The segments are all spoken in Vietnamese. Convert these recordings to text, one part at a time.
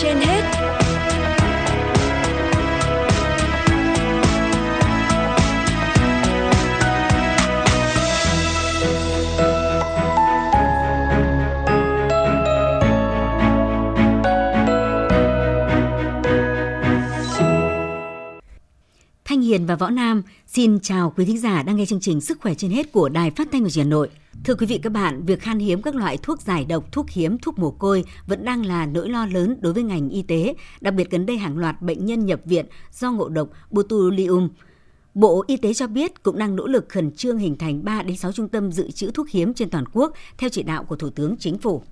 trên hết Thanh Hiền và Võ Nam xin chào quý thính giả đang nghe chương trình Sức khỏe trên hết của Đài Phát thanh và Truyền hình Hà Nội. Thưa quý vị các bạn, việc khan hiếm các loại thuốc giải độc, thuốc hiếm, thuốc mồ côi vẫn đang là nỗi lo lớn đối với ngành y tế, đặc biệt gần đây hàng loạt bệnh nhân nhập viện do ngộ độc botulinum. Bộ Y tế cho biết cũng đang nỗ lực khẩn trương hình thành 3 đến 6 trung tâm dự trữ thuốc hiếm trên toàn quốc theo chỉ đạo của Thủ tướng Chính phủ.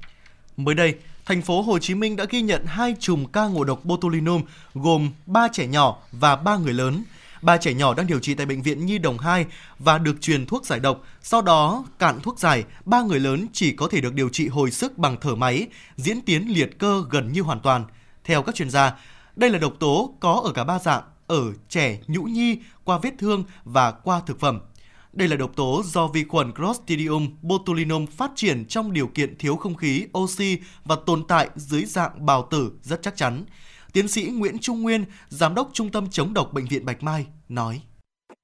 Mới đây, thành phố Hồ Chí Minh đã ghi nhận hai chùm ca ngộ độc botulinum gồm 3 trẻ nhỏ và 3 người lớn. Ba trẻ nhỏ đang điều trị tại bệnh viện Nhi Đồng 2 và được truyền thuốc giải độc. Sau đó cạn thuốc giải, ba người lớn chỉ có thể được điều trị hồi sức bằng thở máy, diễn tiến liệt cơ gần như hoàn toàn. Theo các chuyên gia, đây là độc tố có ở cả ba dạng, ở trẻ nhũ nhi, qua vết thương và qua thực phẩm. Đây là độc tố do vi khuẩn Clostridium botulinum phát triển trong điều kiện thiếu không khí, oxy và tồn tại dưới dạng bào tử rất chắc chắn. Tiến sĩ Nguyễn Trung Nguyên, Giám đốc Trung tâm chống độc Bệnh viện Bạch Mai, nói.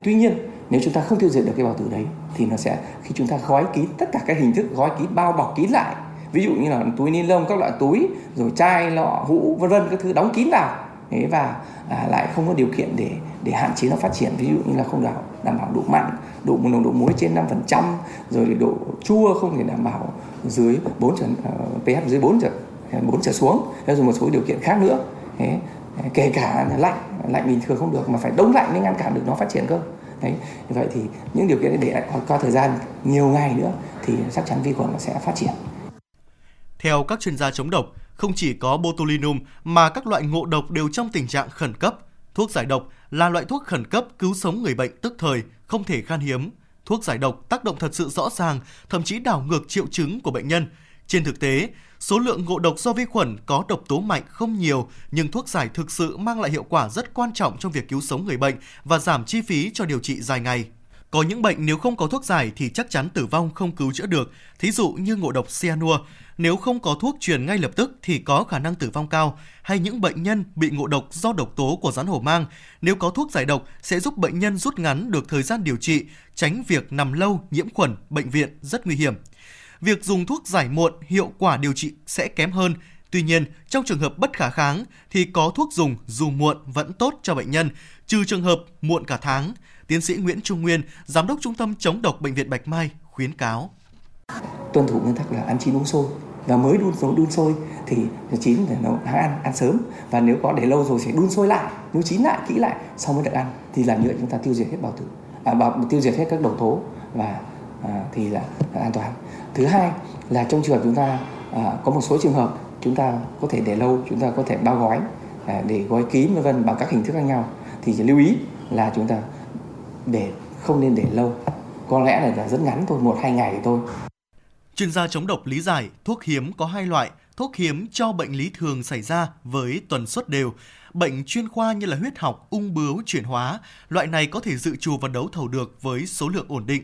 Tuy nhiên, nếu chúng ta không tiêu diệt được cái bào tử đấy thì nó sẽ khi chúng ta gói kín tất cả các hình thức gói kín bao bọc kín lại ví dụ như là túi ni lông các loại túi rồi chai lọ hũ vân vân các thứ đóng kín vào. Thế và à, lại không có điều kiện để để hạn chế nó phát triển ví dụ như là không đảm đảm bảo độ mặn độ nồng độ muối trên 5% rồi độ chua không thể đảm bảo dưới 4 trở uh, pH dưới 4 trở 4 trở xuống. Rồi một số điều kiện khác nữa. Đấy. kể cả lạnh lạnh bình thường không được mà phải đông lạnh mới ngăn cản được nó phát triển cơ đấy vậy thì những điều kiện để lại qua thời gian nhiều ngày nữa thì chắc chắn vi khuẩn nó sẽ phát triển theo các chuyên gia chống độc, không chỉ có botulinum mà các loại ngộ độc đều trong tình trạng khẩn cấp. Thuốc giải độc là loại thuốc khẩn cấp cứu sống người bệnh tức thời, không thể khan hiếm. Thuốc giải độc tác động thật sự rõ ràng, thậm chí đảo ngược triệu chứng của bệnh nhân. Trên thực tế, số lượng ngộ độc do vi khuẩn có độc tố mạnh không nhiều, nhưng thuốc giải thực sự mang lại hiệu quả rất quan trọng trong việc cứu sống người bệnh và giảm chi phí cho điều trị dài ngày. Có những bệnh nếu không có thuốc giải thì chắc chắn tử vong không cứu chữa được, thí dụ như ngộ độc cyanua. Nếu không có thuốc truyền ngay lập tức thì có khả năng tử vong cao, hay những bệnh nhân bị ngộ độc do độc tố của rắn hổ mang, nếu có thuốc giải độc sẽ giúp bệnh nhân rút ngắn được thời gian điều trị, tránh việc nằm lâu nhiễm khuẩn, bệnh viện rất nguy hiểm. Việc dùng thuốc giải muộn, hiệu quả điều trị sẽ kém hơn. Tuy nhiên, trong trường hợp bất khả kháng thì có thuốc dùng dù muộn vẫn tốt cho bệnh nhân, trừ trường hợp muộn cả tháng. Tiến sĩ Nguyễn Trung Nguyên, Giám đốc Trung tâm chống độc Bệnh viện Bạch Mai khuyến cáo. Tuân thủ nguyên tắc là ăn chín uống sôi và mới đun sôi đun sôi thì chín để nấu ăn ăn sớm và nếu có để lâu rồi sẽ đun sôi lại nấu chín lại kỹ lại sau mới được ăn thì làm nhựa chúng ta tiêu diệt hết bào tử à, bào, tiêu diệt hết các độc tố và À, thì là, là an toàn. Thứ hai là trong trường hợp chúng ta à, có một số trường hợp chúng ta có thể để lâu chúng ta có thể bao gói à, để gói kín vân vân bằng các hình thức khác nhau. Thì lưu ý là chúng ta để không nên để lâu. Có lẽ là rất ngắn thôi một hai ngày thì thôi. Chuyên gia chống độc lý giải thuốc hiếm có hai loại, thuốc hiếm cho bệnh lý thường xảy ra với tuần suất đều, bệnh chuyên khoa như là huyết học, ung bướu, chuyển hóa, loại này có thể dự trù và đấu thầu được với số lượng ổn định.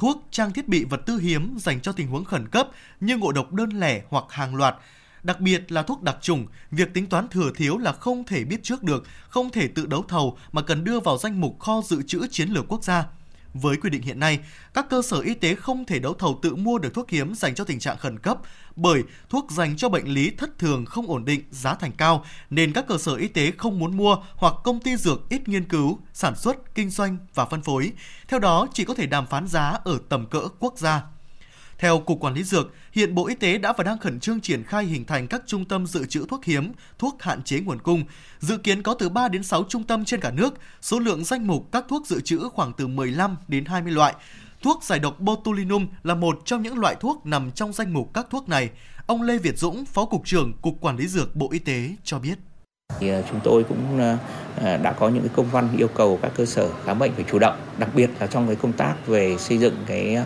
Thuốc, trang thiết bị vật tư hiếm dành cho tình huống khẩn cấp như ngộ độc đơn lẻ hoặc hàng loạt, Đặc biệt là thuốc đặc trùng, việc tính toán thừa thiếu là không thể biết trước được, không thể tự đấu thầu mà cần đưa vào danh mục kho dự trữ chiến lược quốc gia. Với quy định hiện nay, các cơ sở y tế không thể đấu thầu tự mua được thuốc hiếm dành cho tình trạng khẩn cấp bởi thuốc dành cho bệnh lý thất thường không ổn định, giá thành cao nên các cơ sở y tế không muốn mua hoặc công ty dược ít nghiên cứu, sản xuất, kinh doanh và phân phối. Theo đó, chỉ có thể đàm phán giá ở tầm cỡ quốc gia. Theo Cục Quản lý Dược, hiện Bộ Y tế đã và đang khẩn trương triển khai hình thành các trung tâm dự trữ thuốc hiếm, thuốc hạn chế nguồn cung. Dự kiến có từ 3 đến 6 trung tâm trên cả nước, số lượng danh mục các thuốc dự trữ khoảng từ 15 đến 20 loại. Thuốc giải độc botulinum là một trong những loại thuốc nằm trong danh mục các thuốc này. Ông Lê Việt Dũng, Phó Cục trưởng Cục Quản lý Dược Bộ Y tế cho biết. Thì ờ, chúng tôi cũng ờ, ờ, đã có những công văn yêu cầu các cơ sở khám bệnh phải chủ động, đặc biệt là trong cái công tác về xây dựng cái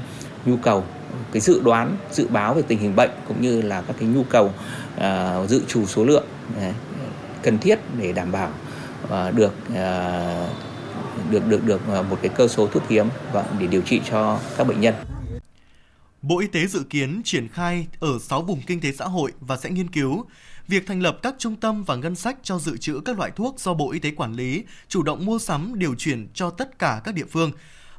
nhu cầu cái dự đoán dự báo về tình hình bệnh cũng như là các cái nhu cầu uh, dự trù số lượng đấy, cần thiết để đảm bảo uh, được uh, được được được một cái cơ số thuốc hiếm và để điều trị cho các bệnh nhân. Bộ Y tế dự kiến triển khai ở 6 vùng kinh tế xã hội và sẽ nghiên cứu việc thành lập các trung tâm và ngân sách cho dự trữ các loại thuốc do Bộ Y tế quản lý, chủ động mua sắm điều chuyển cho tất cả các địa phương.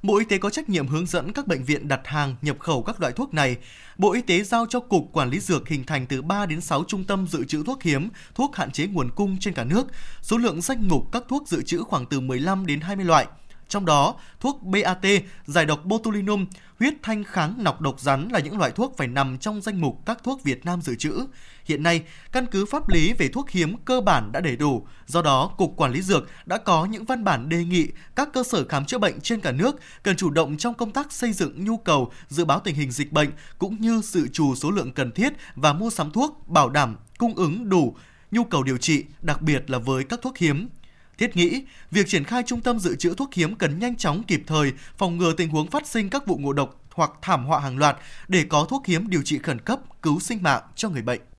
Bộ Y tế có trách nhiệm hướng dẫn các bệnh viện đặt hàng, nhập khẩu các loại thuốc này. Bộ Y tế giao cho Cục Quản lý Dược hình thành từ 3 đến 6 trung tâm dự trữ thuốc hiếm, thuốc hạn chế nguồn cung trên cả nước. Số lượng danh mục các thuốc dự trữ khoảng từ 15 đến 20 loại. Trong đó, thuốc BAT, giải độc botulinum, huyết thanh kháng nọc độc rắn là những loại thuốc phải nằm trong danh mục các thuốc Việt Nam dự trữ. Hiện nay, căn cứ pháp lý về thuốc hiếm cơ bản đã đầy đủ, do đó Cục Quản lý Dược đã có những văn bản đề nghị các cơ sở khám chữa bệnh trên cả nước cần chủ động trong công tác xây dựng nhu cầu, dự báo tình hình dịch bệnh cũng như dự trù số lượng cần thiết và mua sắm thuốc bảo đảm cung ứng đủ nhu cầu điều trị, đặc biệt là với các thuốc hiếm. Thiết nghĩ, việc triển khai trung tâm dự trữ thuốc hiếm cần nhanh chóng kịp thời phòng ngừa tình huống phát sinh các vụ ngộ độc hoặc thảm họa hàng loạt để có thuốc hiếm điều trị khẩn cấp cứu sinh mạng cho người bệnh.